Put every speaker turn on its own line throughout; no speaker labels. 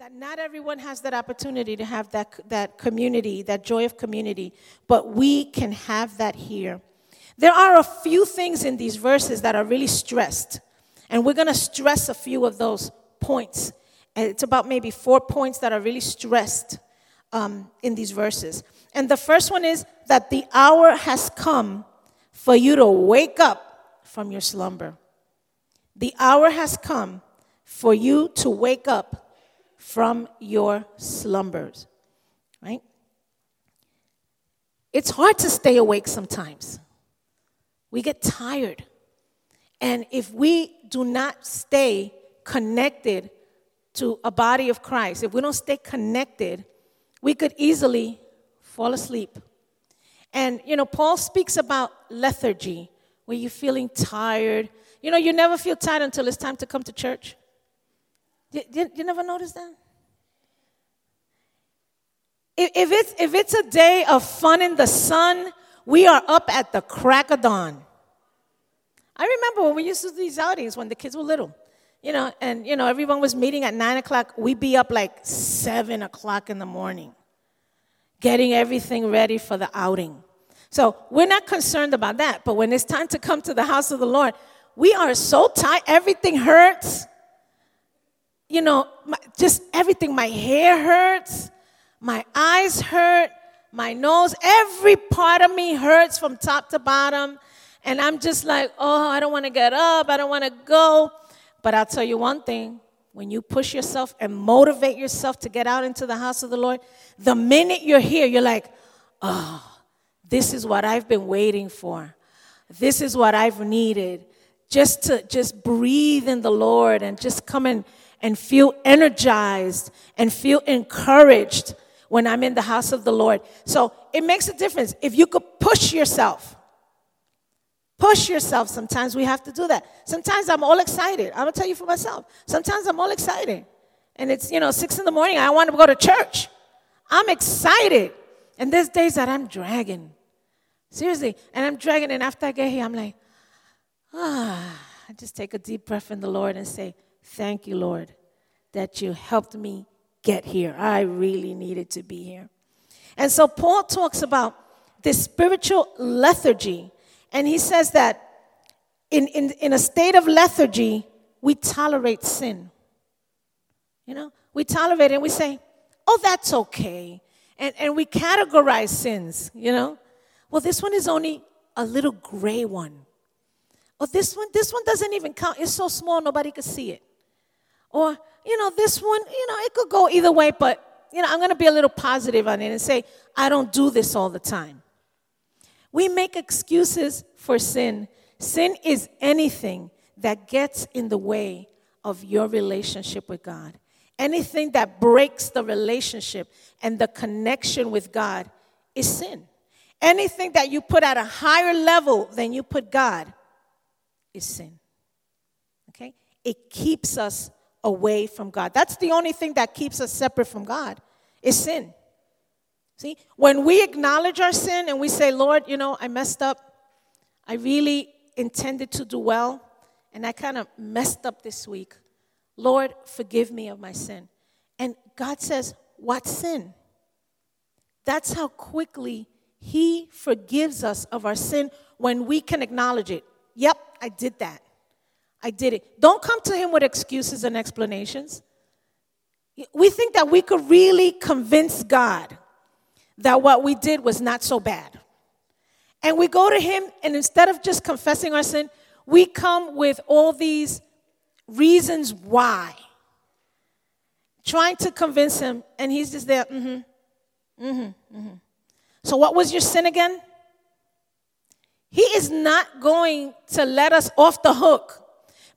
that not everyone has that opportunity to have that, that community, that joy of community, but we can have that here. There are a few things in these verses that are really stressed, and we're going to stress a few of those points. And it's about maybe four points that are really stressed um, in these verses. And the first one is that the hour has come for you to wake up from your slumber. The hour has come for you to wake up from your slumbers, right? It's hard to stay awake sometimes. We get tired. And if we do not stay connected to a body of Christ, if we don't stay connected, we could easily fall asleep. And, you know, Paul speaks about lethargy, where you're feeling tired. You know, you never feel tired until it's time to come to church. You, you, you never notice that? If, if, it's, if it's a day of fun in the sun, we are up at the crack of dawn. I remember when we used to do these outings when the kids were little, you know, and, you know, everyone was meeting at 9 o'clock. We'd be up like 7 o'clock in the morning, getting everything ready for the outing. So we're not concerned about that. But when it's time to come to the house of the Lord, we are so tired. Everything hurts you know, my, just everything. My hair hurts, my eyes hurt, my nose, every part of me hurts from top to bottom. And I'm just like, oh, I don't want to get up, I don't want to go. But I'll tell you one thing when you push yourself and motivate yourself to get out into the house of the Lord, the minute you're here, you're like, oh, this is what I've been waiting for. This is what I've needed. Just to just breathe in the Lord and just come and and feel energized and feel encouraged when I'm in the house of the Lord. So it makes a difference. If you could push yourself, push yourself. Sometimes we have to do that. Sometimes I'm all excited. I'm gonna tell you for myself. Sometimes I'm all excited. And it's, you know, six in the morning, I want to go to church. I'm excited. And there's days that I'm dragging. Seriously. And I'm dragging, and after I get here, I'm like, ah, I just take a deep breath in the Lord and say, Thank you, Lord, that you helped me get here. I really needed to be here. And so Paul talks about this spiritual lethargy, and he says that in, in, in a state of lethargy, we tolerate sin. You know, we tolerate it and we say, oh, that's okay. And, and we categorize sins, you know. Well, this one is only a little gray one. Oh, this one, this one doesn't even count. It's so small nobody could see it. Or, you know, this one, you know, it could go either way, but, you know, I'm going to be a little positive on it and say, I don't do this all the time. We make excuses for sin. Sin is anything that gets in the way of your relationship with God. Anything that breaks the relationship and the connection with God is sin. Anything that you put at a higher level than you put God is sin. Okay? It keeps us away from God. That's the only thing that keeps us separate from God is sin. See, when we acknowledge our sin and we say, Lord, you know, I messed up. I really intended to do well, and I kind of messed up this week. Lord, forgive me of my sin. And God says, What sin? That's how quickly He forgives us of our sin when we can acknowledge it. Yep, I did that. I did it. Don't come to him with excuses and explanations. We think that we could really convince God that what we did was not so bad. And we go to him, and instead of just confessing our sin, we come with all these reasons why, trying to convince him, and he's just there, mm hmm, mm hmm, mm hmm. So, what was your sin again? He is not going to let us off the hook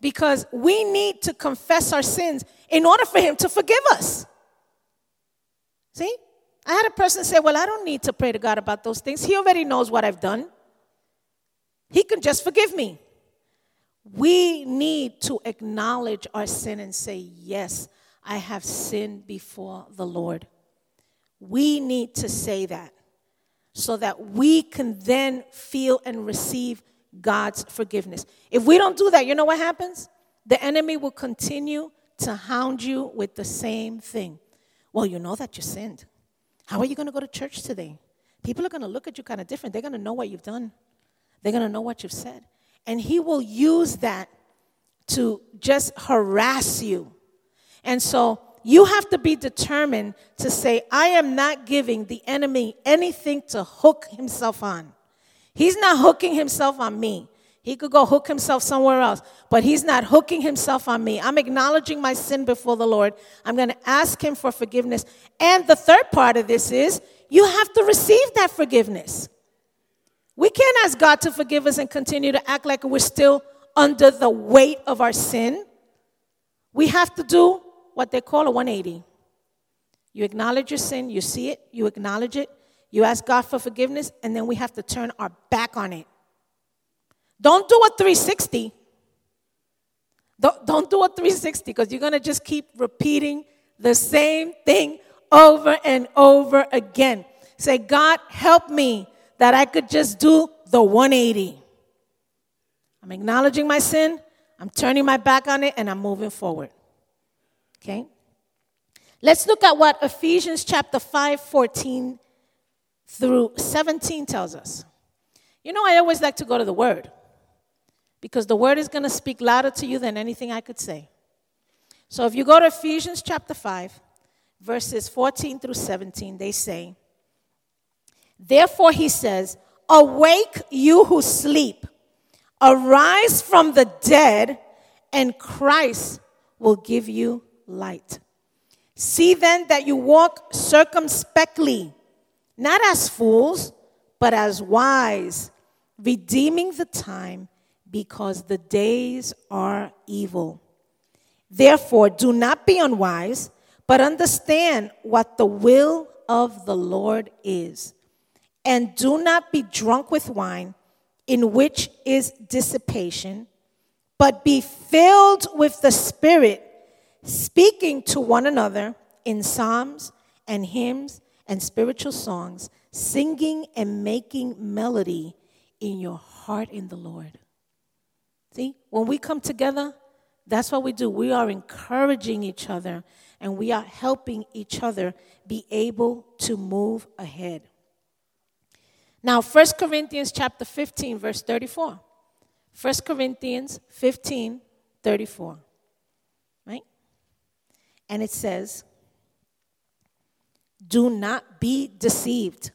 because we need to confess our sins in order for Him to forgive us. See? I had a person say, Well, I don't need to pray to God about those things. He already knows what I've done, He can just forgive me. We need to acknowledge our sin and say, Yes, I have sinned before the Lord. We need to say that so that we can then feel and receive God's forgiveness. If we don't do that, you know what happens? The enemy will continue to hound you with the same thing. Well, you know that you sinned. How are you going to go to church today? People are going to look at you kind of different. They're going to know what you've done, they're going to know what you've said. And he will use that to just harass you. And so you have to be determined to say, I am not giving the enemy anything to hook himself on. He's not hooking himself on me. He could go hook himself somewhere else, but he's not hooking himself on me. I'm acknowledging my sin before the Lord. I'm going to ask him for forgiveness. And the third part of this is you have to receive that forgiveness. We can't ask God to forgive us and continue to act like we're still under the weight of our sin. We have to do what they call a 180. You acknowledge your sin, you see it, you acknowledge it, you ask God for forgiveness, and then we have to turn our back on it. Don't do a 360. Don't, don't do a 360 because you're going to just keep repeating the same thing over and over again. Say, God, help me that I could just do the 180. I'm acknowledging my sin, I'm turning my back on it, and I'm moving forward. Okay? Let's look at what Ephesians chapter 5, 14 through 17 tells us. You know, I always like to go to the Word because the word is going to speak louder to you than anything I could say. So if you go to Ephesians chapter 5, verses 14 through 17, they say, Therefore he says, Awake, you who sleep, arise from the dead, and Christ will give you light. See then that you walk circumspectly, not as fools, but as wise, redeeming the time because the days are evil. Therefore, do not be unwise, but understand what the will of the Lord is. And do not be drunk with wine, in which is dissipation, but be filled with the Spirit, speaking to one another in psalms and hymns and spiritual songs, singing and making melody in your heart in the Lord. See, when we come together, that's what we do. We are encouraging each other and we are helping each other be able to move ahead. Now, 1 Corinthians chapter 15, verse 34. 1 Corinthians 15, 34. Right? And it says, Do not be deceived.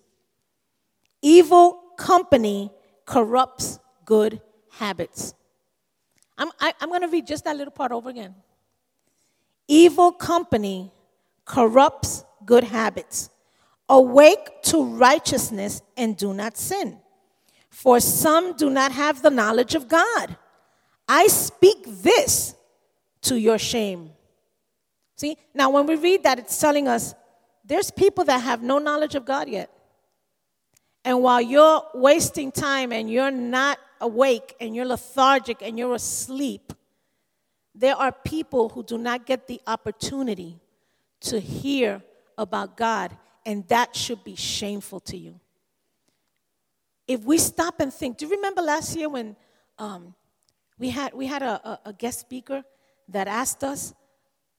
Evil company corrupts good habits. I'm, I, am i am going to read just that little part over again. Evil company corrupts good habits. Awake to righteousness and do not sin. For some do not have the knowledge of God. I speak this to your shame. See, now when we read that, it's telling us there's people that have no knowledge of God yet. And while you're wasting time and you're not awake and you're lethargic and you're asleep, there are people who do not get the opportunity to hear about God, and that should be shameful to you. If we stop and think, do you remember last year when um, we had, we had a, a, a guest speaker that asked us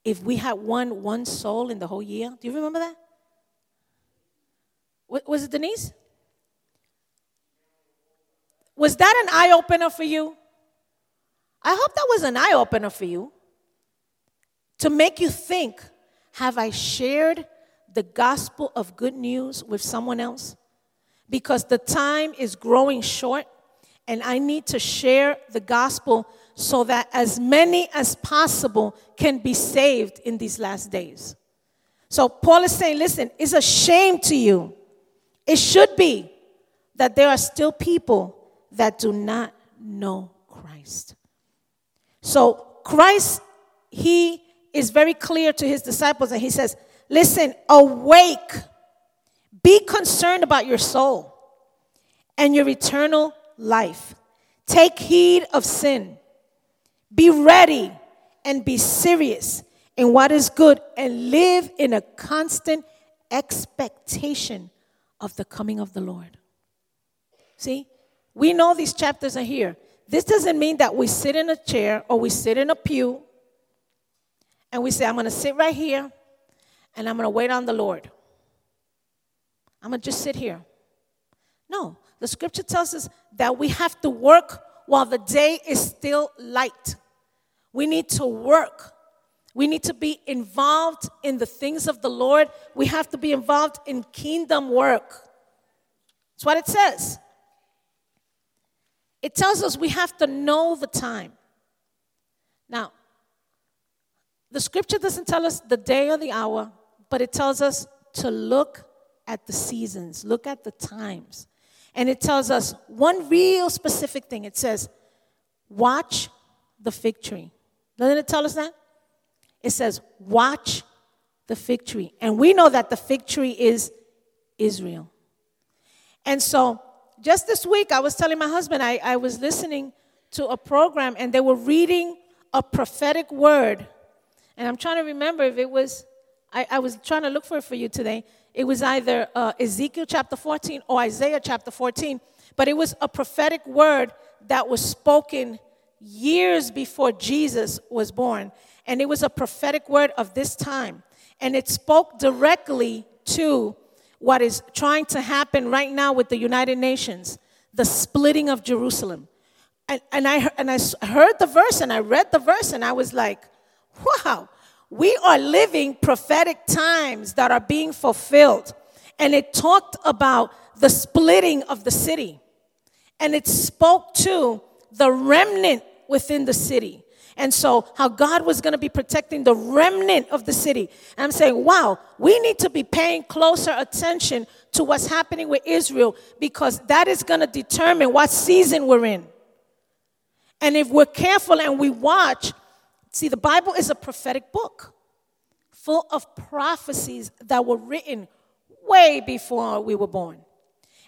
if we had won one soul in the whole year? Do you remember that? Was it Denise? Was that an eye opener for you? I hope that was an eye opener for you to make you think have I shared the gospel of good news with someone else? Because the time is growing short and I need to share the gospel so that as many as possible can be saved in these last days. So Paul is saying, listen, it's a shame to you. It should be that there are still people that do not know Christ. So, Christ, he is very clear to his disciples and he says, Listen, awake, be concerned about your soul and your eternal life. Take heed of sin. Be ready and be serious in what is good and live in a constant expectation of the coming of the Lord. See, we know these chapters are here. This doesn't mean that we sit in a chair or we sit in a pew and we say, I'm going to sit right here and I'm going to wait on the Lord. I'm going to just sit here. No, the scripture tells us that we have to work while the day is still light. We need to work. We need to be involved in the things of the Lord. We have to be involved in kingdom work. That's what it says. It tells us we have to know the time. Now, the scripture doesn't tell us the day or the hour, but it tells us to look at the seasons, look at the times. And it tells us one real specific thing. It says, watch the fig tree. Doesn't it tell us that? It says, watch the fig tree. And we know that the fig tree is Israel. And so, just this week, I was telling my husband, I, I was listening to a program and they were reading a prophetic word. And I'm trying to remember if it was, I, I was trying to look for it for you today. It was either uh, Ezekiel chapter 14 or Isaiah chapter 14, but it was a prophetic word that was spoken years before Jesus was born. And it was a prophetic word of this time. And it spoke directly to what is trying to happen right now with the United Nations the splitting of Jerusalem. And, and, I, and I heard the verse and I read the verse and I was like, wow, we are living prophetic times that are being fulfilled. And it talked about the splitting of the city. And it spoke to the remnant within the city. And so, how God was going to be protecting the remnant of the city. And I'm saying, wow, we need to be paying closer attention to what's happening with Israel because that is going to determine what season we're in. And if we're careful and we watch, See, the Bible is a prophetic book full of prophecies that were written way before we were born.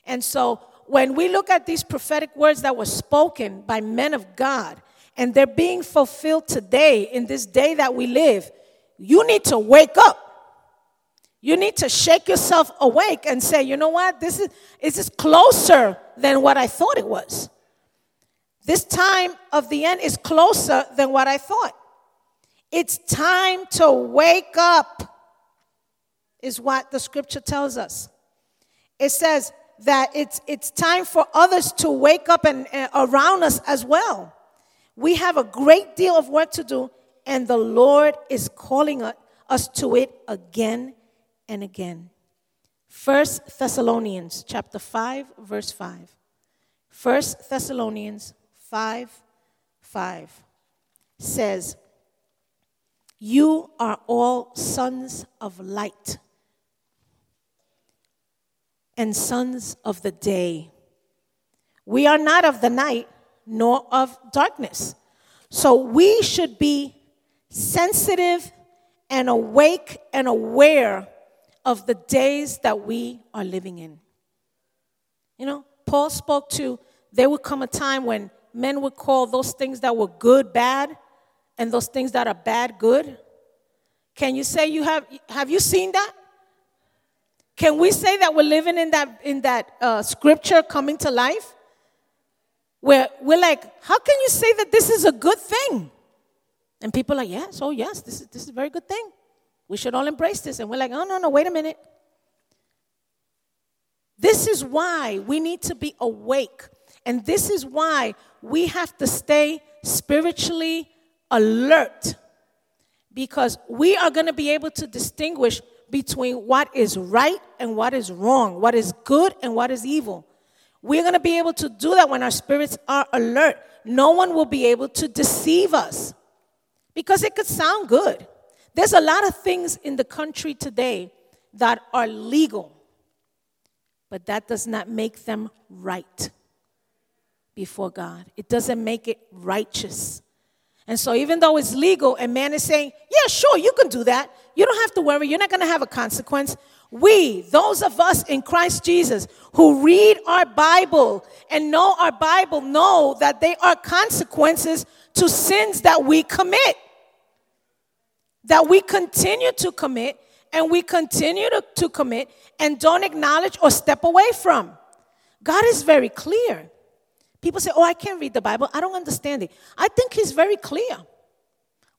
And so when we look at these prophetic words that were spoken by men of God and they're being fulfilled today in this day that we live, you need to wake up. You need to shake yourself awake and say, you know what? This is, this is closer than what I thought it was. This time of the end is closer than what I thought. It's time to wake up, is what the scripture tells us. It says that it's, it's time for others to wake up and, uh, around us as well. We have a great deal of work to do, and the Lord is calling us to it again and again. First Thessalonians chapter 5 verse 5. First Thessalonians 5 5 says you are all sons of light and sons of the day. We are not of the night nor of darkness. So we should be sensitive and awake and aware of the days that we are living in. You know, Paul spoke to there would come a time when men would call those things that were good bad and those things that are bad good? Can you say you have have you seen that? Can we say that we're living in that in that uh, scripture coming to life? Where we're like, how can you say that this is a good thing? And people are like, yes, oh yes, this is this is a very good thing. We should all embrace this. And we're like, oh no, no, wait a minute. This is why we need to be awake. And this is why we have to stay spiritually alert because we are going to be able to distinguish between what is right and what is wrong, what is good and what is evil. We're going to be able to do that when our spirits are alert. No one will be able to deceive us because it could sound good. There's a lot of things in the country today that are legal, but that does not make them right before God. It doesn't make it righteous. And so, even though it's legal a man is saying, Yeah, sure, you can do that, you don't have to worry, you're not going to have a consequence. We, those of us in Christ Jesus who read our Bible and know our Bible, know that they are consequences to sins that we commit, that we continue to commit and we continue to, to commit and don't acknowledge or step away from. God is very clear. People say, Oh, I can't read the Bible. I don't understand it. I think he's very clear.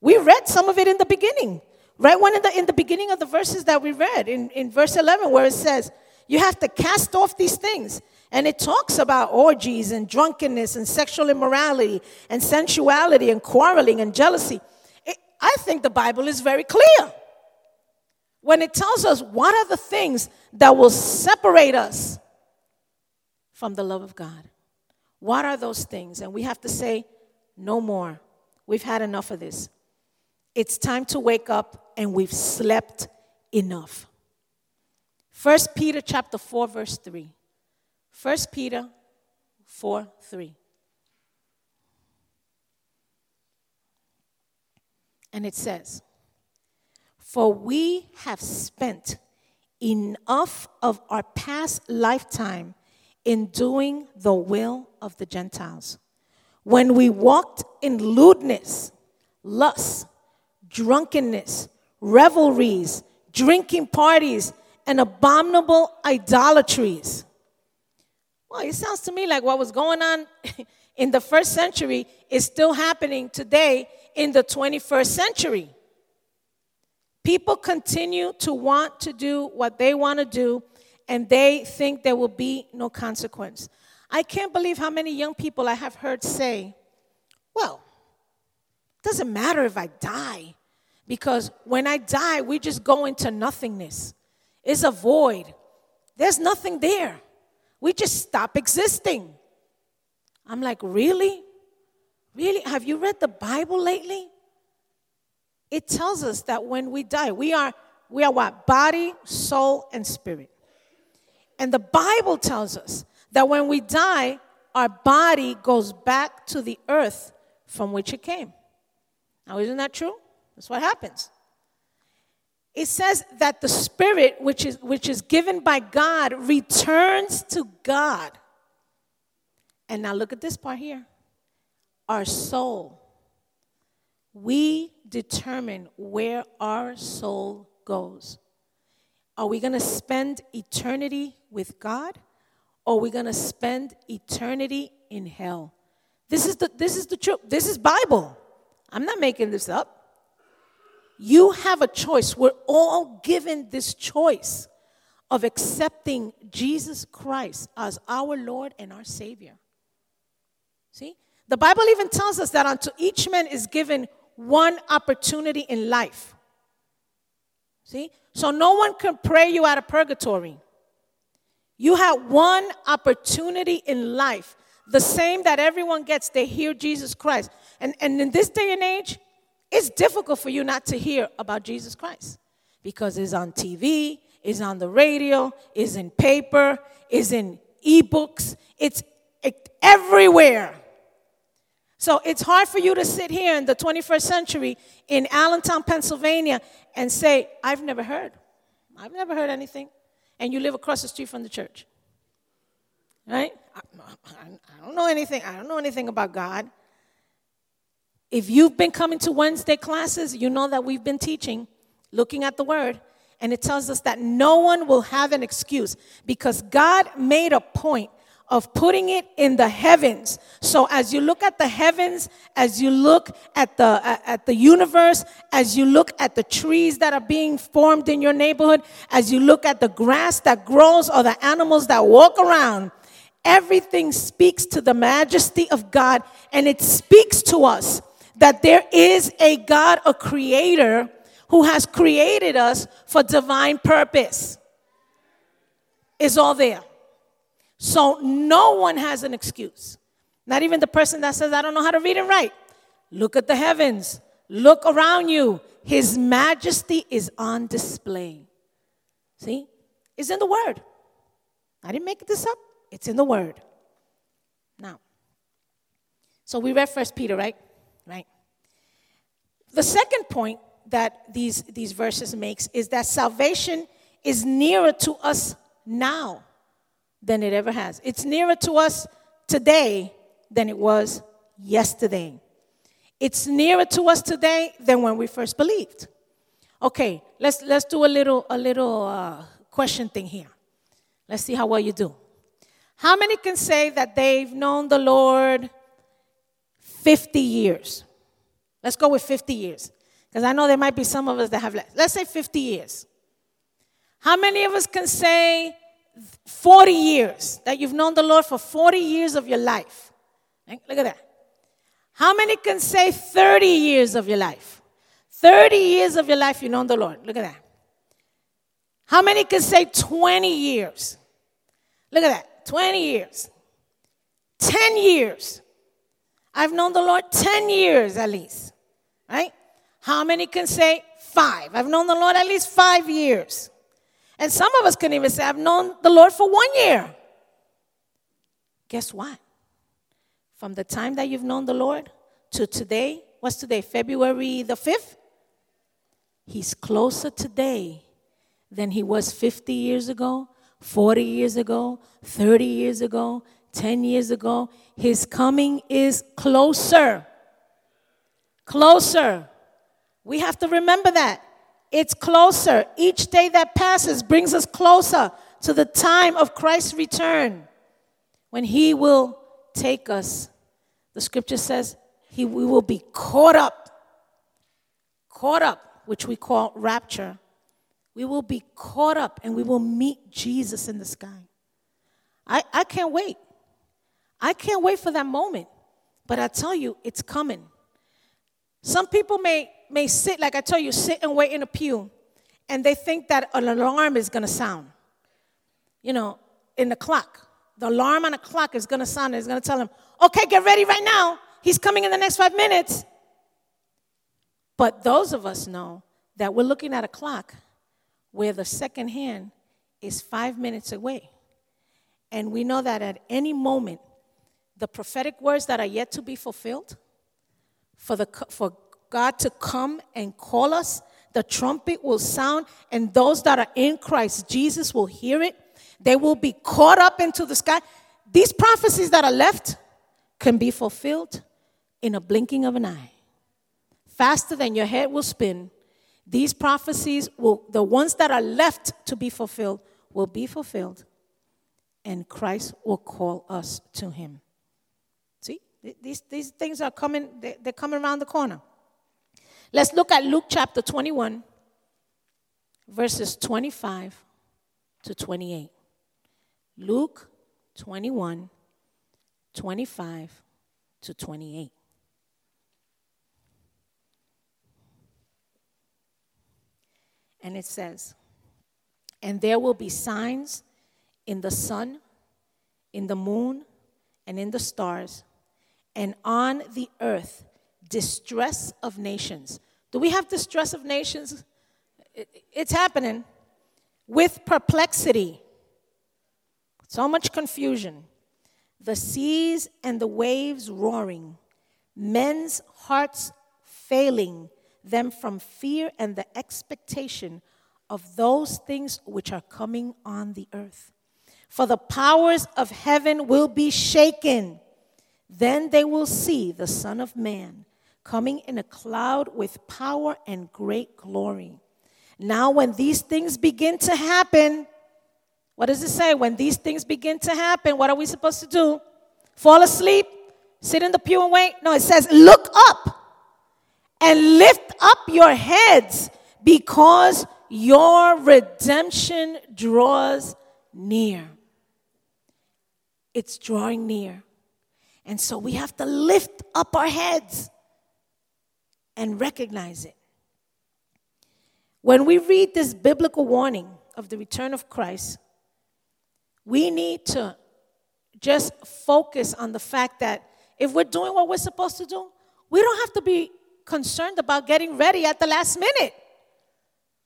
We read some of it in the beginning. Right when in the, in the beginning of the verses that we read, in, in verse 11, where it says, You have to cast off these things. And it talks about orgies and drunkenness and sexual immorality and sensuality and quarreling and jealousy. It, I think the Bible is very clear when it tells us what are the things that will separate us from the love of God. What are those things? And we have to say, no more. We've had enough of this. It's time to wake up and we've slept enough. 1 Peter chapter 4 verse 3. 1 Peter 4 3. And it says, For we have spent enough of our past lifetime in doing the will of the Gentiles. When we walked in lewdness, lust, drunkenness, revelries, drinking parties, and abominable idolatries. Well, it sounds to me like what was going on in the first century is still happening today in the 21st century. People continue to want to do what they want to do, and they think there will be no consequence. I can't believe how many young people I have heard say, Well, doesn't matter if I die, because when I die, we just go into nothingness. It's a void, there's nothing there. We just stop existing. I'm like, Really? Really? Have you read the Bible lately? it tells us that when we die, we are we are what? Body, soul, and spirit. And the Bible tells us that when we die, our body goes back to the earth from which it came. Now, isn't that true? That's what happens. It says that the spirit, which is, which is given by God, returns to God. And now look at this part here. Our soul we determine where our soul goes. Are we going to spend eternity with God or are we going to spend eternity in hell? This is the this is the truth. This is Bible. I'm not making this up. You have a choice. We're all given this choice of accepting Jesus Christ as our Lord and our Savior. See? The Bible even tells us that unto each man is given one opportunity in life. See? So no one can pray you out of purgatory. You have one opportunity in life, the same that everyone gets. They hear Jesus Christ. And, and in this day and age, it's difficult for you not to hear about Jesus Christ because it's on TV, it's on the radio, it's in paper, it's in ebooks, it's everywhere. So it's hard for you to sit here in the 21st century in Allentown, Pennsylvania, and say, I've never heard. I've never heard anything. And you live across the street from the church. Right? I, I don't know anything. I don't know anything about God. If you've been coming to Wednesday classes, you know that we've been teaching, looking at the word, and it tells us that no one will have an excuse because God made a point of putting it in the heavens. So as you look at the heavens, as you look at the at the universe, as you look at the trees that are being formed in your neighborhood, as you look at the grass that grows or the animals that walk around, everything speaks to the majesty of God and it speaks to us that there is a God, a creator who has created us for divine purpose. Is all there. So no one has an excuse. Not even the person that says, I don't know how to read and write. Look at the heavens, look around you. His majesty is on display. See? It's in the Word. I didn't make this up, it's in the Word. Now, so we read First Peter, right? Right. The second point that these, these verses makes is that salvation is nearer to us now than it ever has. It's nearer to us today than it was yesterday. It's nearer to us today than when we first believed. Okay, let's let's do a little a little uh, question thing here. Let's see how well you do. How many can say that they've known the Lord 50 years? Let's go with 50 years. Because I know there might be some of us that have less. Let's say 50 years. How many of us can say 40 years that you've known the Lord for 40 years of your life? Look at that. How many can say 30 years of your life? 30 years of your life you've known the Lord. Look at that. How many can say 20 years? Look at that. 20 years. 10 years. I've known the Lord 10 years at least. Right? How many can say five? I've known the Lord at least five years. And some of us can even say, I've known the Lord for one year. Guess what? From the time that you've known the Lord to today, what's today? February the 5th? He's closer today than he was 50 years ago, 40 years ago, 30 years ago, 10 years ago. His coming is closer. Closer. We have to remember that. It's closer. Each day that passes brings us closer to the time of Christ's return when he will take us. The scripture says he, we will be caught up. Caught up, which we call rapture. We will be caught up and we will meet Jesus in the sky. I, I can't wait. I can't wait for that moment. But I tell you, it's coming. Some people may, may sit, like I tell you, sit and wait in a pew, and they think that an alarm is going to sound. You know, in the clock. The alarm on the clock is going to sound, and it's going to tell them, okay, get ready right now. He's coming in the next five minutes. But those of us know that we're looking at a clock where the second hand is five minutes away. And we know that at any moment, the prophetic words that are yet to be fulfilled, for, the, for God to come and call us, the trumpet will sound, and those that are in Christ Jesus will hear it. They will be caught up into the sky. These prophecies that are left can be fulfilled in a blinking of an eye. Faster than your head will spin, these prophecies will, the ones that are left to be fulfilled, will be fulfilled, and Christ will call us to Him. These, these things are coming, they're coming around the corner. Let's look at Luke chapter 21, verses 25 to 28. Luke 21, 25 to 28. And it says, And there will be signs in the sun, in the moon, and in the stars and on the earth distress of nations. Do we have distress of nations? It's happening with perplexity. So much confusion. The seas and the waves roaring, men's hearts failing them from fear and the expectation of those things which are coming on the earth. For the powers of heaven will be shaken. Then they will see the Son of Man coming in a cloud with power and great glory. Now, when these things begin to happen, what does it say? When these things begin to happen, what are we supposed to do? Fall asleep? Sit in the pew and wait? No, it says, look up and lift up your heads because your redemption draws near. It's drawing near. And so we have to lift up our heads and recognize it. When we read this biblical warning of the return of Christ, we need to just focus on the fact that if we're doing what we're supposed to do, we don't have to be concerned about getting ready at the last minute.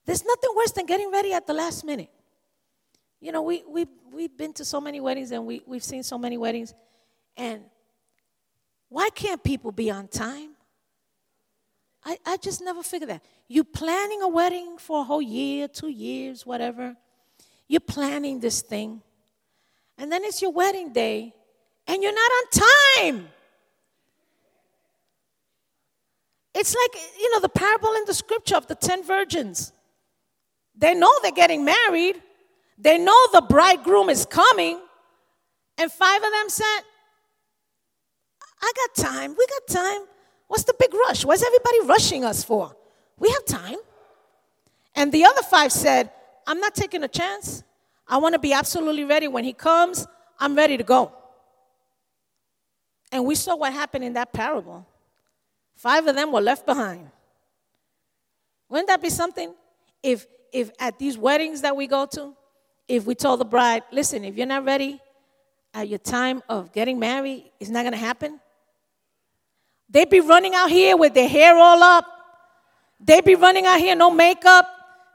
There's nothing worse than getting ready at the last minute. You know, we, we, we've been to so many weddings and we, we've seen so many weddings, and why can't people be on time? I, I just never figured that. You're planning a wedding for a whole year, two years, whatever. You're planning this thing. And then it's your wedding day, and you're not on time. It's like, you know, the parable in the scripture of the 10 virgins. They know they're getting married, they know the bridegroom is coming, and five of them said, I got time. We got time. What's the big rush? What's everybody rushing us for? We have time. And the other five said, I'm not taking a chance. I want to be absolutely ready. When he comes, I'm ready to go. And we saw what happened in that parable. Five of them were left behind. Wouldn't that be something? If, if at these weddings that we go to, if we told the bride, listen, if you're not ready at your time of getting married, it's not going to happen. They'd be running out here with their hair all up. They'd be running out here, no makeup.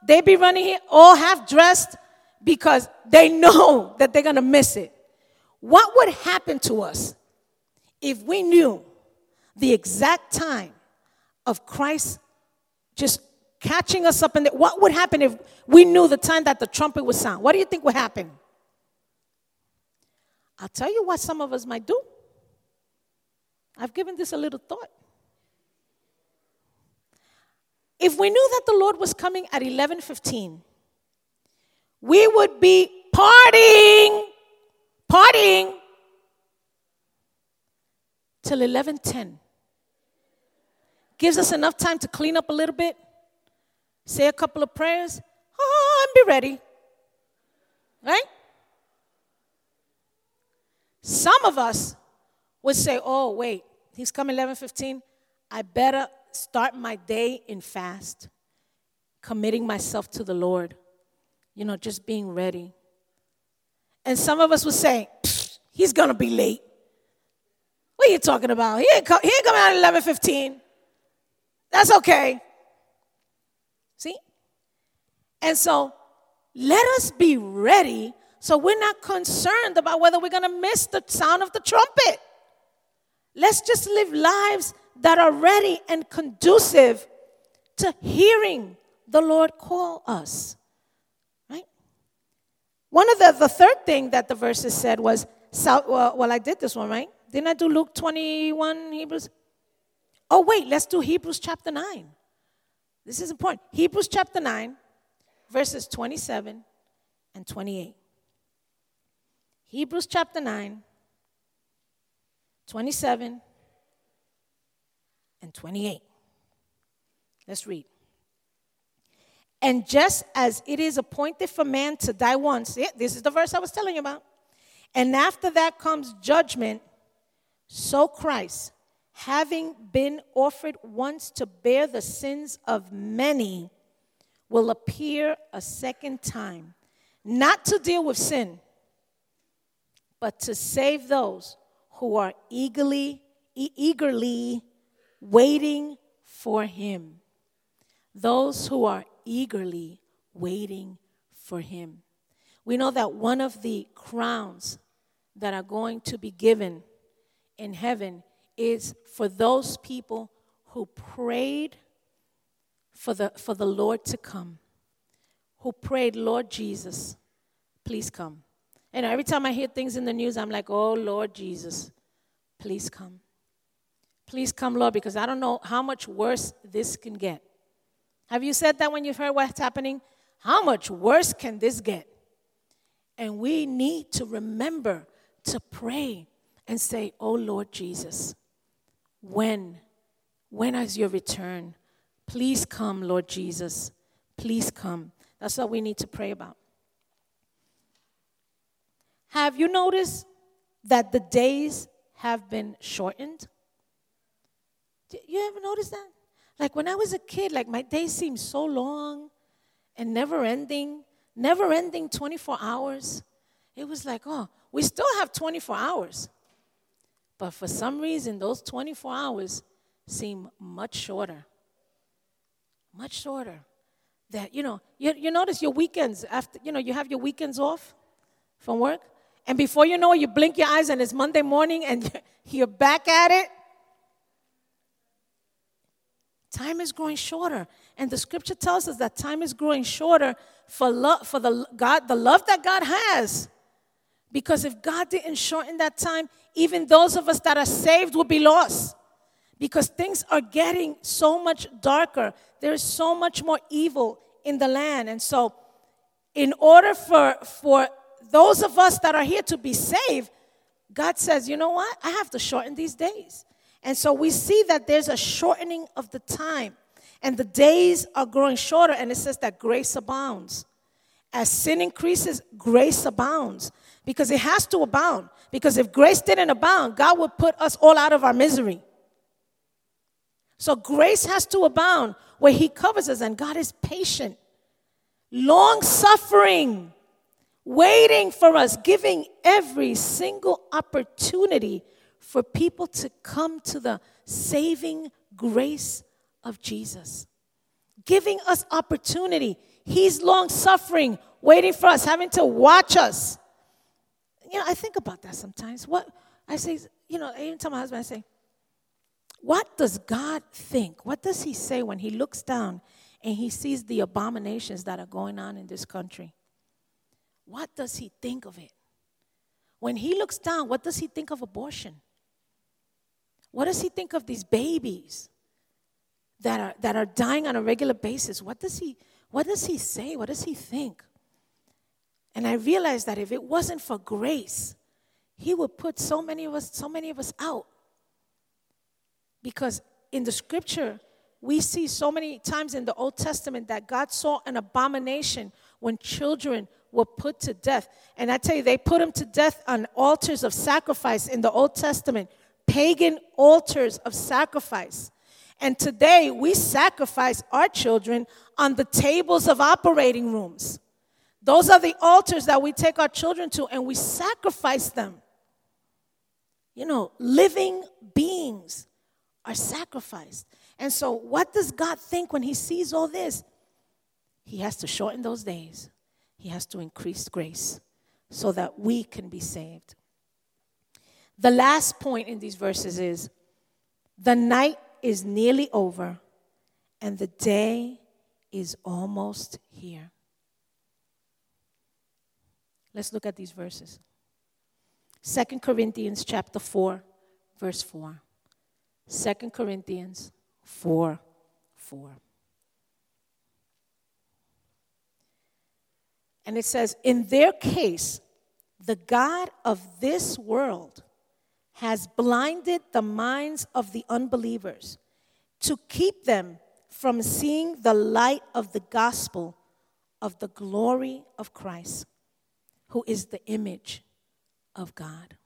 They'd be running here all half dressed because they know that they're going to miss it. What would happen to us if we knew the exact time of Christ just catching us up in there? What would happen if we knew the time that the trumpet would sound? What do you think would happen? I'll tell you what some of us might do. I've given this a little thought. If we knew that the Lord was coming at 11:15, we would be partying, partying till 11:10. Gives us enough time to clean up a little bit, say a couple of prayers, oh, and be ready. Right? Some of us would say, "Oh, wait, he's coming 11:15. I better start my day in fast, committing myself to the Lord, you know, just being ready. And some of us would say, he's gonna be late. What are you talking about? He ain't, co- he ain't coming out at 11 15. That's okay. See? And so let us be ready so we're not concerned about whether we're gonna miss the sound of the trumpet. Let's just live lives that are ready and conducive to hearing the Lord call us. Right? One of the, the third thing that the verses said was, well, well, I did this one, right? Didn't I do Luke 21, Hebrews? Oh, wait, let's do Hebrews chapter 9. This is important. Hebrews chapter 9, verses 27 and 28. Hebrews chapter 9, 27 and 28. Let's read. And just as it is appointed for man to die once, yeah, this is the verse I was telling you about. And after that comes judgment, so Christ, having been offered once to bear the sins of many, will appear a second time, not to deal with sin, but to save those who are eagerly, eagerly waiting for him. Those who are eagerly waiting for him. We know that one of the crowns that are going to be given in heaven is for those people who prayed for the, for the Lord to come, who prayed, Lord Jesus, please come. And every time I hear things in the news, I'm like, oh, Lord Jesus, please come. Please come, Lord, because I don't know how much worse this can get. Have you said that when you've heard what's happening? How much worse can this get? And we need to remember to pray and say, Oh Lord Jesus, when? When is your return? Please come, Lord Jesus. Please come. That's what we need to pray about. Have you noticed that the days have been shortened? You ever notice that? Like when I was a kid, like my days seemed so long and never ending, never ending 24 hours. It was like, oh, we still have 24 hours. But for some reason, those 24 hours seem much shorter. Much shorter. That, you know, you, you notice your weekends, after, you know, you have your weekends off from work, and before you know it, you blink your eyes and it's Monday morning and you're back at it. Time is growing shorter. And the scripture tells us that time is growing shorter for, for the, God, the love that God has. Because if God didn't shorten that time, even those of us that are saved will be lost. Because things are getting so much darker. There is so much more evil in the land. And so, in order for, for those of us that are here to be saved, God says, you know what? I have to shorten these days. And so we see that there's a shortening of the time, and the days are growing shorter, and it says that grace abounds. As sin increases, grace abounds because it has to abound. Because if grace didn't abound, God would put us all out of our misery. So grace has to abound where He covers us, and God is patient, long suffering, waiting for us, giving every single opportunity for people to come to the saving grace of Jesus. Giving us opportunity. He's long suffering, waiting for us, having to watch us. You know, I think about that sometimes. What I say, you know, I even tell my husband, I say, what does God think? What does He say when He looks down and He sees the abominations that are going on in this country? What does He think of it? When He looks down, what does He think of abortion? What does he think of these babies that are, that are dying on a regular basis? What does, he, what does he say? What does he think? And I realized that if it wasn't for grace, he would put so many of us, so many of us out. Because in the scripture, we see so many times in the Old Testament that God saw an abomination when children were put to death. And I tell you, they put them to death on altars of sacrifice in the Old Testament pagan altars of sacrifice. And today we sacrifice our children on the tables of operating rooms. Those are the altars that we take our children to and we sacrifice them. You know, living beings are sacrificed. And so, what does God think when He sees all this? He has to shorten those days, He has to increase grace so that we can be saved. The last point in these verses is the night is nearly over and the day is almost here. Let's look at these verses. Second Corinthians chapter 4, verse 4. 2 Corinthians 4 4. And it says, In their case, the God of this world has blinded the minds of the unbelievers to keep them from seeing the light of the gospel of the glory of Christ, who is the image of God.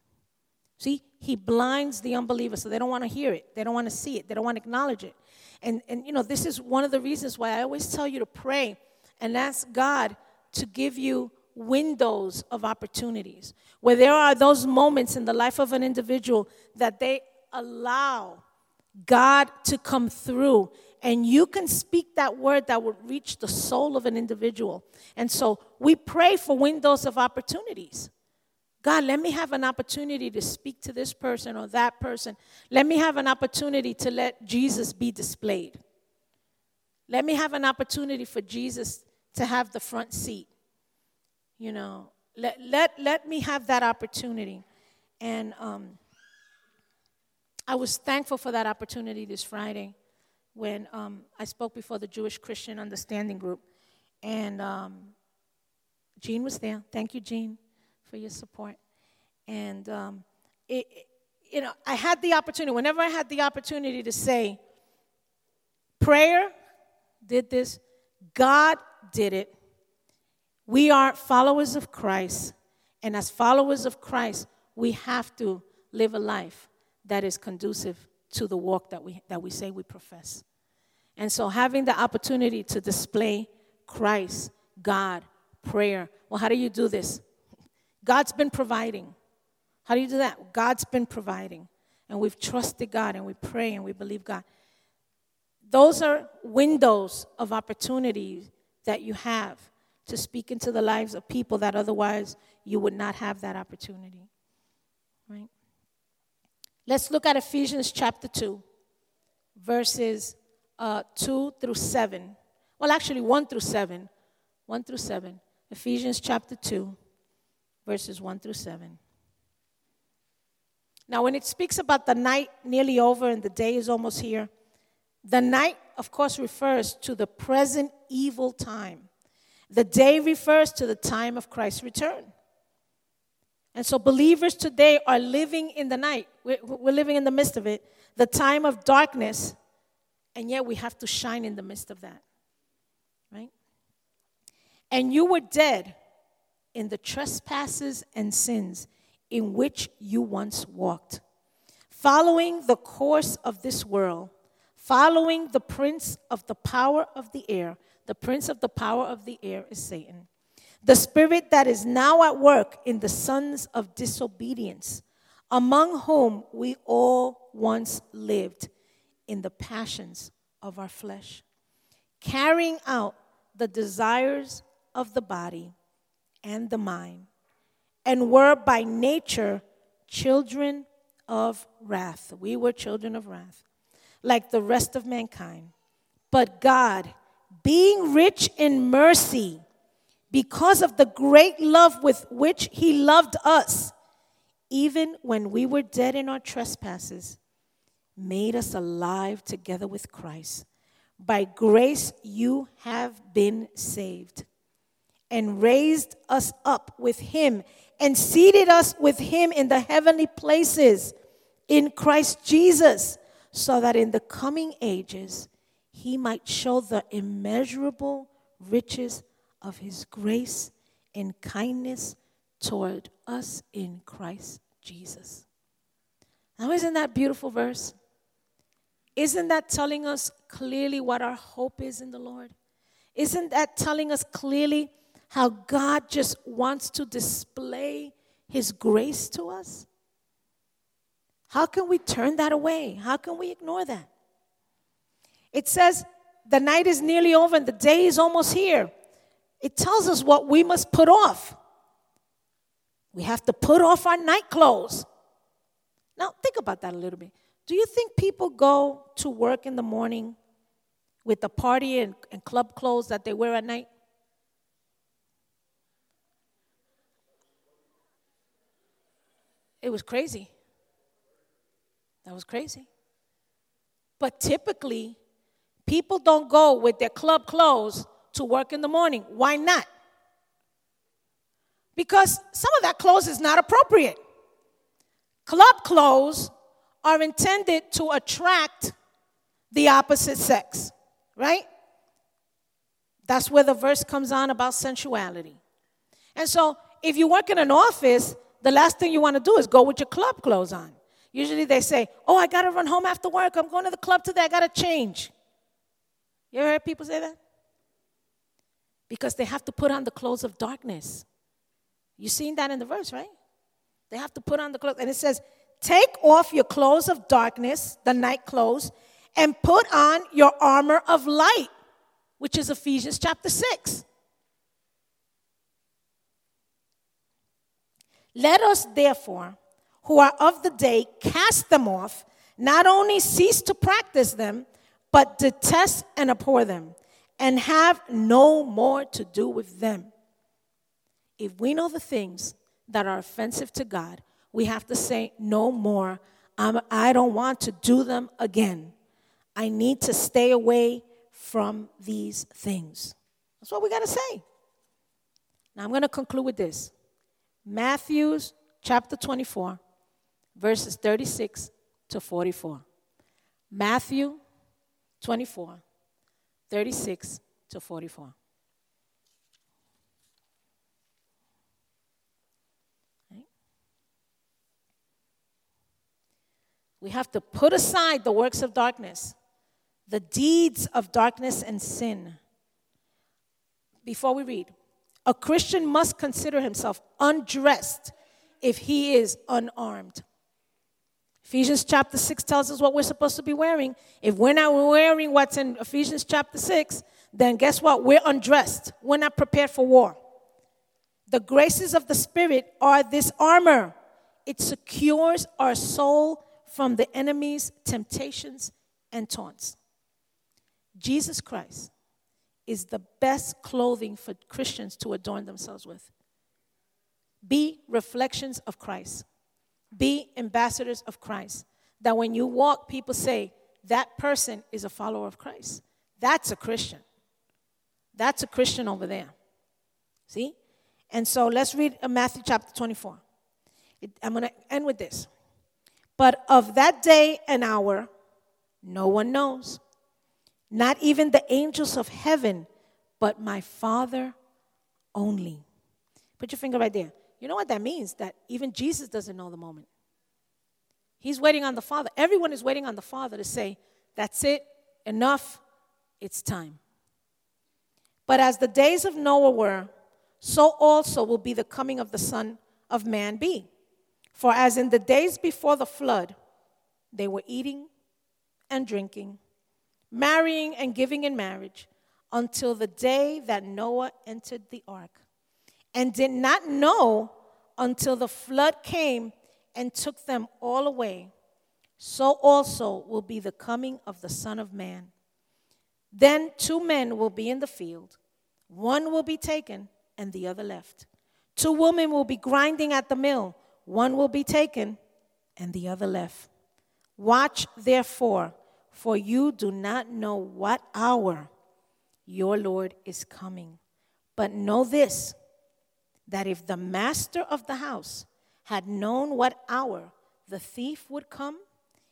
See, he blinds the unbelievers so they don't want to hear it, they don't want to see it, they don't want to acknowledge it. And, and you know, this is one of the reasons why I always tell you to pray and ask God to give you windows of opportunities, where there are those moments in the life of an individual that they allow God to come through. And you can speak that word that would reach the soul of an individual. And so we pray for windows of opportunities. God, let me have an opportunity to speak to this person or that person. Let me have an opportunity to let Jesus be displayed. Let me have an opportunity for Jesus to have the front seat. You know, let, let, let me have that opportunity. And um, I was thankful for that opportunity this Friday when um, I spoke before the Jewish Christian Understanding Group. And um, Jean was there. Thank you, Jean, for your support. And um, it, it, you know, I had the opportunity, whenever I had the opportunity to say, prayer did this, God did it, we are followers of Christ, and as followers of Christ, we have to live a life that is conducive to the walk that we, that we say we profess. And so, having the opportunity to display Christ, God, prayer. Well, how do you do this? God's been providing. How do you do that? God's been providing. And we've trusted God and we pray and we believe God. Those are windows of opportunity that you have to speak into the lives of people that otherwise you would not have that opportunity. Right? Let's look at Ephesians chapter 2, verses uh, 2 through 7. Well, actually, 1 through 7. 1 through 7. Ephesians chapter 2, verses 1 through 7. Now, when it speaks about the night nearly over and the day is almost here, the night, of course, refers to the present evil time the day refers to the time of Christ's return. And so believers today are living in the night. We're, we're, living in the midst of it. the time of darkness, and yet we have to shine in the midst of that. Right? And you were dead in the trespasses and sins in which you once walked, following the course of this world, following the prince of the power of the air. The prince of the power of the air is Satan. The spirit that is now at work in the sons of disobedience, among whom we all once lived in the passions of our flesh, carrying out the desires of the body and the mind, and were by nature children of wrath. We were children of wrath, like the rest of mankind. But God, being rich in mercy, because of the great love with which He loved us, even when we were dead in our trespasses, made us alive together with Christ. By grace you have been saved, and raised us up with him, and seated us with him in the heavenly places in Christ Jesus, so that in the coming ages he might show the immeasurable riches of his grace and kindness toward us in Christ Jesus. Now, isn't that beautiful verse? Isn't that telling us clearly what our hope is in the Lord? Isn't that telling us clearly how God just wants to display His grace to us? How can we turn that away? How can we ignore that? It says the night is nearly over and the day is almost here. It tells us what we must put off. We have to put off our night clothes. Now, think about that a little bit. Do you think people go to work in the morning with the party and, and club clothes that they wear at night? It was crazy. That was crazy. But typically, people don't go with their club clothes to work in the morning. Why not? Because some of that clothes is not appropriate. Club clothes are intended to attract the opposite sex, right? That's where the verse comes on about sensuality. And so, if you work in an office, the last thing you want to do is go with your club clothes on. Usually they say, Oh, I got to run home after work. I'm going to the club today. I got to change. You ever heard people say that? Because they have to put on the clothes of darkness. You seen that in the verse, right? They have to put on the clothes. And it says, Take off your clothes of darkness, the night clothes, and put on your armor of light, which is Ephesians chapter 6. Let us therefore, who are of the day, cast them off, not only cease to practice them, but detest and abhor them, and have no more to do with them. If we know the things that are offensive to God, we have to say, No more. I'm, I don't want to do them again. I need to stay away from these things. That's what we got to say. Now I'm going to conclude with this Matthew chapter 24, verses 36 to 44. Matthew 24, 36 to 44. We have to put aside the works of darkness, the deeds of darkness and sin. Before we read, a Christian must consider himself undressed if he is unarmed. Ephesians chapter 6 tells us what we're supposed to be wearing. If we're not wearing what's in Ephesians chapter 6, then guess what? We're undressed. We're not prepared for war. The graces of the Spirit are this armor, it secures our soul from the enemy's temptations and taunts. Jesus Christ is the best clothing for Christians to adorn themselves with. Be reflections of Christ. Be ambassadors of Christ. That when you walk, people say, that person is a follower of Christ. That's a Christian. That's a Christian over there. See? And so let's read uh, Matthew chapter 24. I'm going to end with this. But of that day and hour, no one knows, not even the angels of heaven, but my Father only. Put your finger right there. You know what that means? That even Jesus doesn't know the moment. He's waiting on the Father. Everyone is waiting on the Father to say, That's it, enough, it's time. But as the days of Noah were, so also will be the coming of the Son of Man be. For as in the days before the flood, they were eating and drinking, marrying and giving in marriage, until the day that Noah entered the ark, and did not know until the flood came and took them all away. So also will be the coming of the Son of Man. Then two men will be in the field, one will be taken and the other left. Two women will be grinding at the mill, one will be taken and the other left. Watch therefore, for you do not know what hour your Lord is coming. But know this that if the master of the house had known what hour the thief would come,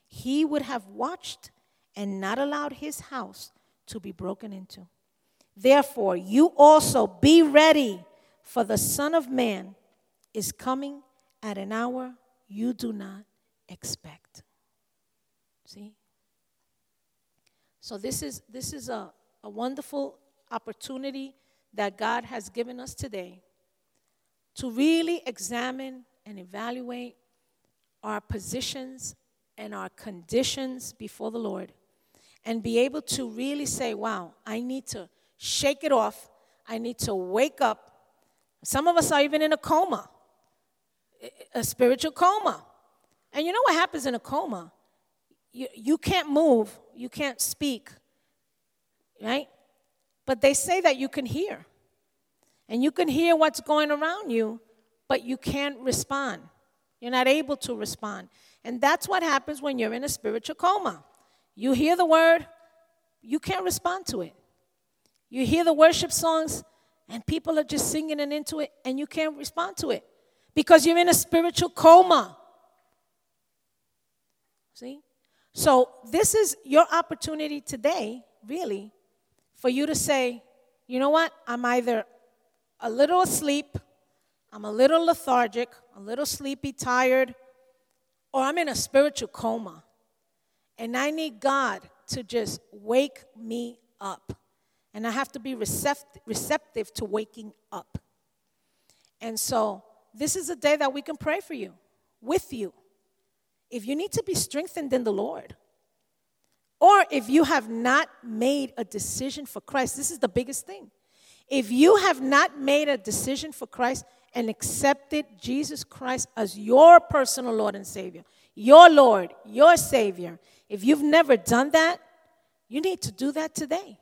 he would have watched and not allowed his house to be broken into. Therefore, you also be ready, for the Son of Man is coming at an hour you do not expect. See? So this is this is a, a wonderful opportunity that God has given us today to really examine and evaluate our positions and our conditions before the Lord and be able to really say, wow, I need to shake it off. I need to wake up. Some of us are even in a coma, a spiritual coma. And you know what happens in a coma? You, you can't move, you can't speak, right? But they say that you can hear. And you can hear what's going around you, but you can't respond. You're not able to respond. And that's what happens when you're in a spiritual coma. You hear the word, you can't respond to it. You hear the worship songs, and people are just singing and into it, and you can't respond to it because you're in a spiritual coma. See? So, this is your opportunity today, really, for you to say, you know what? I'm either a little asleep, I'm a little lethargic, a little sleepy, tired, or I'm in a spiritual coma. And I need God to just wake me up. And I have to be receptive to waking up. And so, this is a day that we can pray for you, with you. If you need to be strengthened in the Lord, or if you have not made a decision for Christ, this is the biggest thing. If you have not made a decision for Christ and accepted Jesus Christ as your personal Lord and Savior, your Lord, your Savior, if you've never done that, you need to do that today.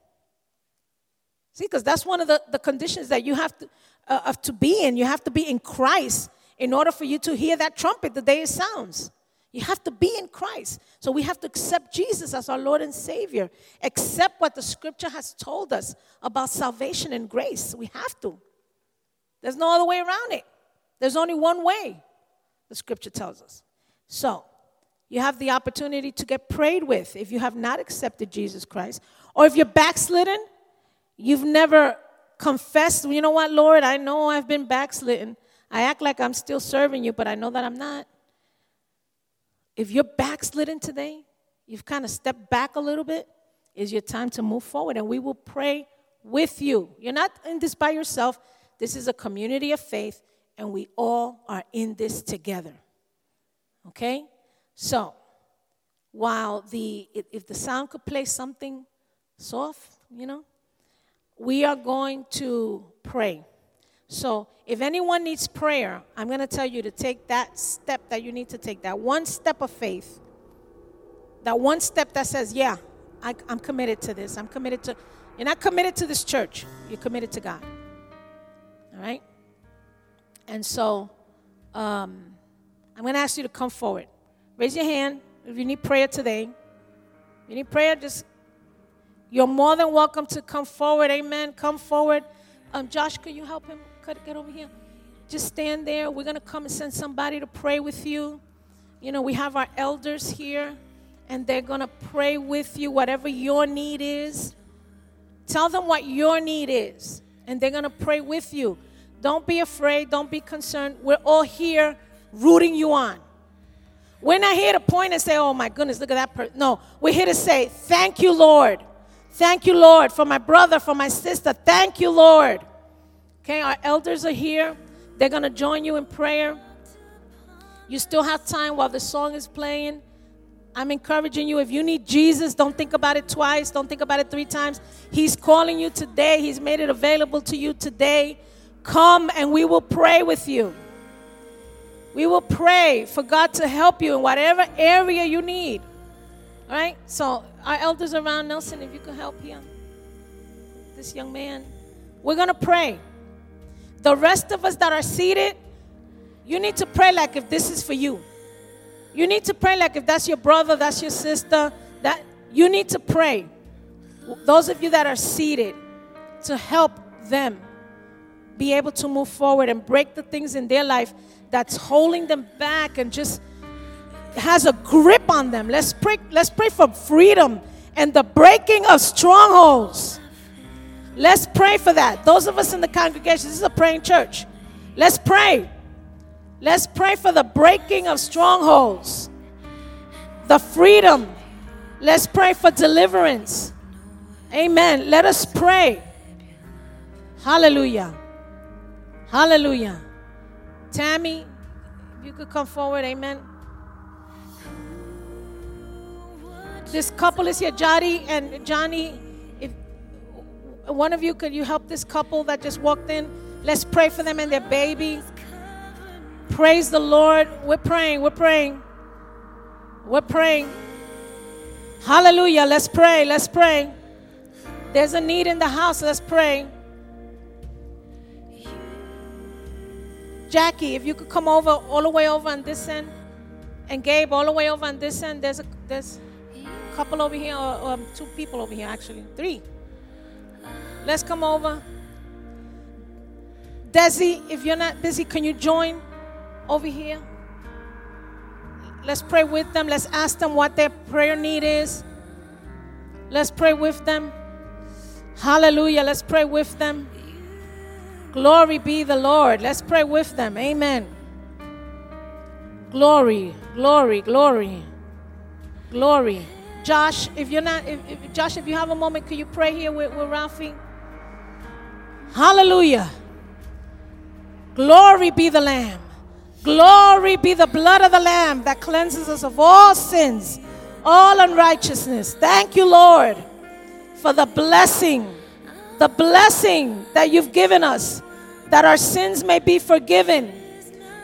See, because that's one of the, the conditions that you have to, uh, to be in. You have to be in Christ in order for you to hear that trumpet the day it sounds. You have to be in Christ. So we have to accept Jesus as our Lord and Savior. Accept what the scripture has told us about salvation and grace. We have to. There's no other way around it. There's only one way, the scripture tells us. So, you have the opportunity to get prayed with if you have not accepted Jesus Christ. Or if you're backslidden, you've never confessed, you know what, Lord, I know I've been backslidden. I act like I'm still serving you, but I know that I'm not. If you're backslidden today, you've kind of stepped back a little bit, is your time to move forward and we will pray with you. You're not in this by yourself. This is a community of faith and we all are in this together. Okay? So, while the if the sound could play something soft, you know, we are going to pray. So, if anyone needs prayer, I'm going to tell you to take that step that you need to take, that one step of faith, that one step that says, Yeah, I, am committed to this. I'm committed to, you're not committed to this church, you're committed to God. All right? And so, um, I'm going to ask you to come forward. Raise your hand if you need prayer today. If you need prayer, just you're more than welcome to come forward. Amen. Come forward. Um, Josh, could you help him? Could get over here? Just stand there. We're gonna come and send somebody to pray with you. you know, we have our elders here, and they're going to pray with you, whatever your need is. Tell them what your need is, and they're going to pray with you. Don't be afraid, don't be concerned. We're all here rooting you on. We're not here to point and say, oh my goodness, look at that person. No, we're here to say, thank you, Lord. Thank you, Lord, for my brother, for my sister. Thank you, Lord. Okay, our elders are here. They're going to join you in prayer. You still have time while the song is playing. I'm encouraging you. If you need Jesus, don't think about it twice. Don't think about it three times. He's calling you today. He's made it available to you today. Come and we will pray with you. We will pray for God to help you in whatever area you need. All right? So, our elders around Nelson, if you could help him, this young man, we're going to pray. The rest of us that are seated, you need to pray like if this is for you. You need to pray like if that's your brother, that's your sister, that you need to pray. Those of you that are seated to help them be able to move forward and break the things in their life that's holding them back and just has a grip on them. Let's pray, let's pray for freedom and the breaking of strongholds. Let's pray for that. Those of us in the congregation, this is a praying church. Let's pray. Let's pray for the breaking of strongholds, the freedom. Let's pray for deliverance. Amen. Let us pray. Hallelujah. Hallelujah. Tammy, you could come forward. Amen. This couple is here, Jody and Johnny. One of you could you help this couple that just walked in? Let's pray for them and their baby. Praise the Lord. We're praying. We're praying. We're praying. Hallelujah. Let's pray. Let's pray. There's a need in the house. Let's pray. Jackie, if you could come over all the way over on this end, and Gabe all the way over on this end. There's a there's a couple over here, or, um, two people over here actually, three. Let's come over. Desi, if you're not busy, can you join over here? Let's pray with them. Let's ask them what their prayer need is. Let's pray with them. Hallelujah. Let's pray with them. Glory be the Lord. Let's pray with them. Amen. Glory, glory, glory, glory. Josh, if you're not, if, if, Josh, if you have a moment, could you pray here with, with Ralphie? Hallelujah. Glory be the Lamb. Glory be the blood of the Lamb that cleanses us of all sins, all unrighteousness. Thank you, Lord, for the blessing the blessing that you've given us, that our sins may be forgiven,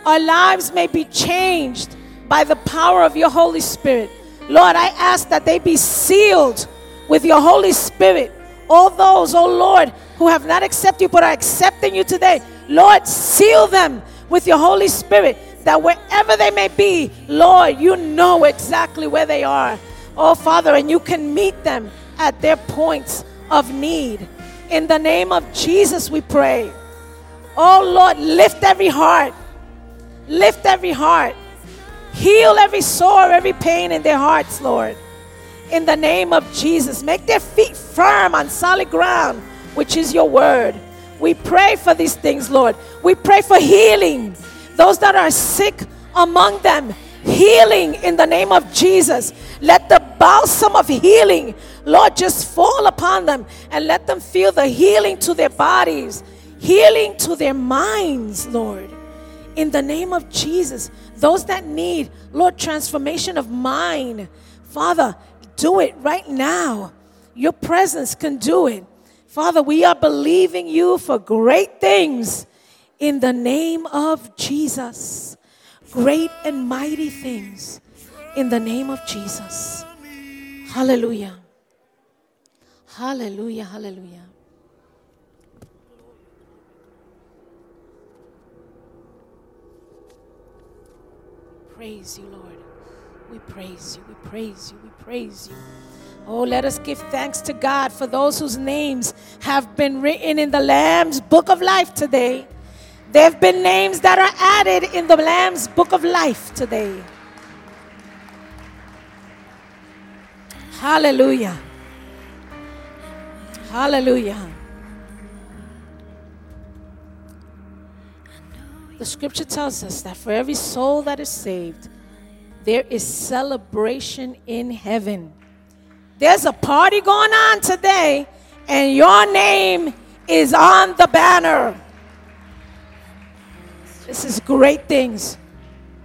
our lives may be changed by the power of your Holy Spirit. Lord, I ask that they be sealed with your Holy Spirit. All those, oh Lord, who have not accepted you but are accepting you today, Lord, seal them with your Holy Spirit that wherever they may be, Lord, you know exactly where they are. Oh, Father, and you can meet them at their points of need. In the name of Jesus, we pray. Oh Lord, lift every heart. Lift every heart. Heal every sore, every pain in their hearts, Lord. In the name of Jesus, make their feet firm on solid ground, which is your word. We pray for these things, Lord. We pray for healing. Those that are sick among them, healing in the name of Jesus. Let the balsam of healing Lord, just fall upon them and let them feel the healing to their bodies, healing to their minds, Lord. In the name of Jesus, those that need, Lord, transformation of mind, Father, do it right now. Your presence can do it. Father, we are believing you for great things in the name of Jesus. Great and mighty things in the name of Jesus. Hallelujah. Hallelujah, hallelujah. Praise you, Lord. We praise you, we praise you, we praise you. Oh, let us give thanks to God for those whose names have been written in the Lamb's book of life today. There have been names that are added in the Lamb's book of life today. Hallelujah. Hallelujah. The scripture tells us that for every soul that is saved, there is celebration in heaven. There's a party going on today, and your name is on the banner. This is great things.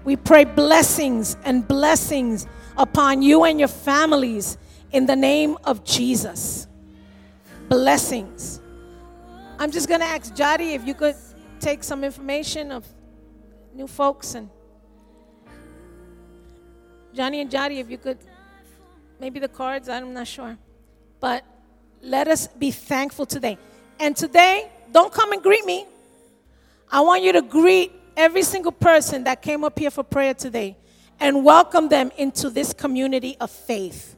We pray blessings and blessings upon you and your families in the name of Jesus. Blessings. I'm just going to ask Jody if you could take some information of new folks and Johnny and Jody, if you could, maybe the cards, I'm not sure. But let us be thankful today. And today, don't come and greet me. I want you to greet every single person that came up here for prayer today and welcome them into this community of faith.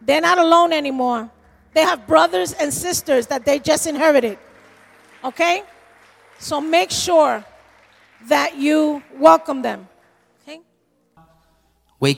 They're not alone anymore. They have brothers and sisters that they just inherited. Okay? So make sure that you welcome them.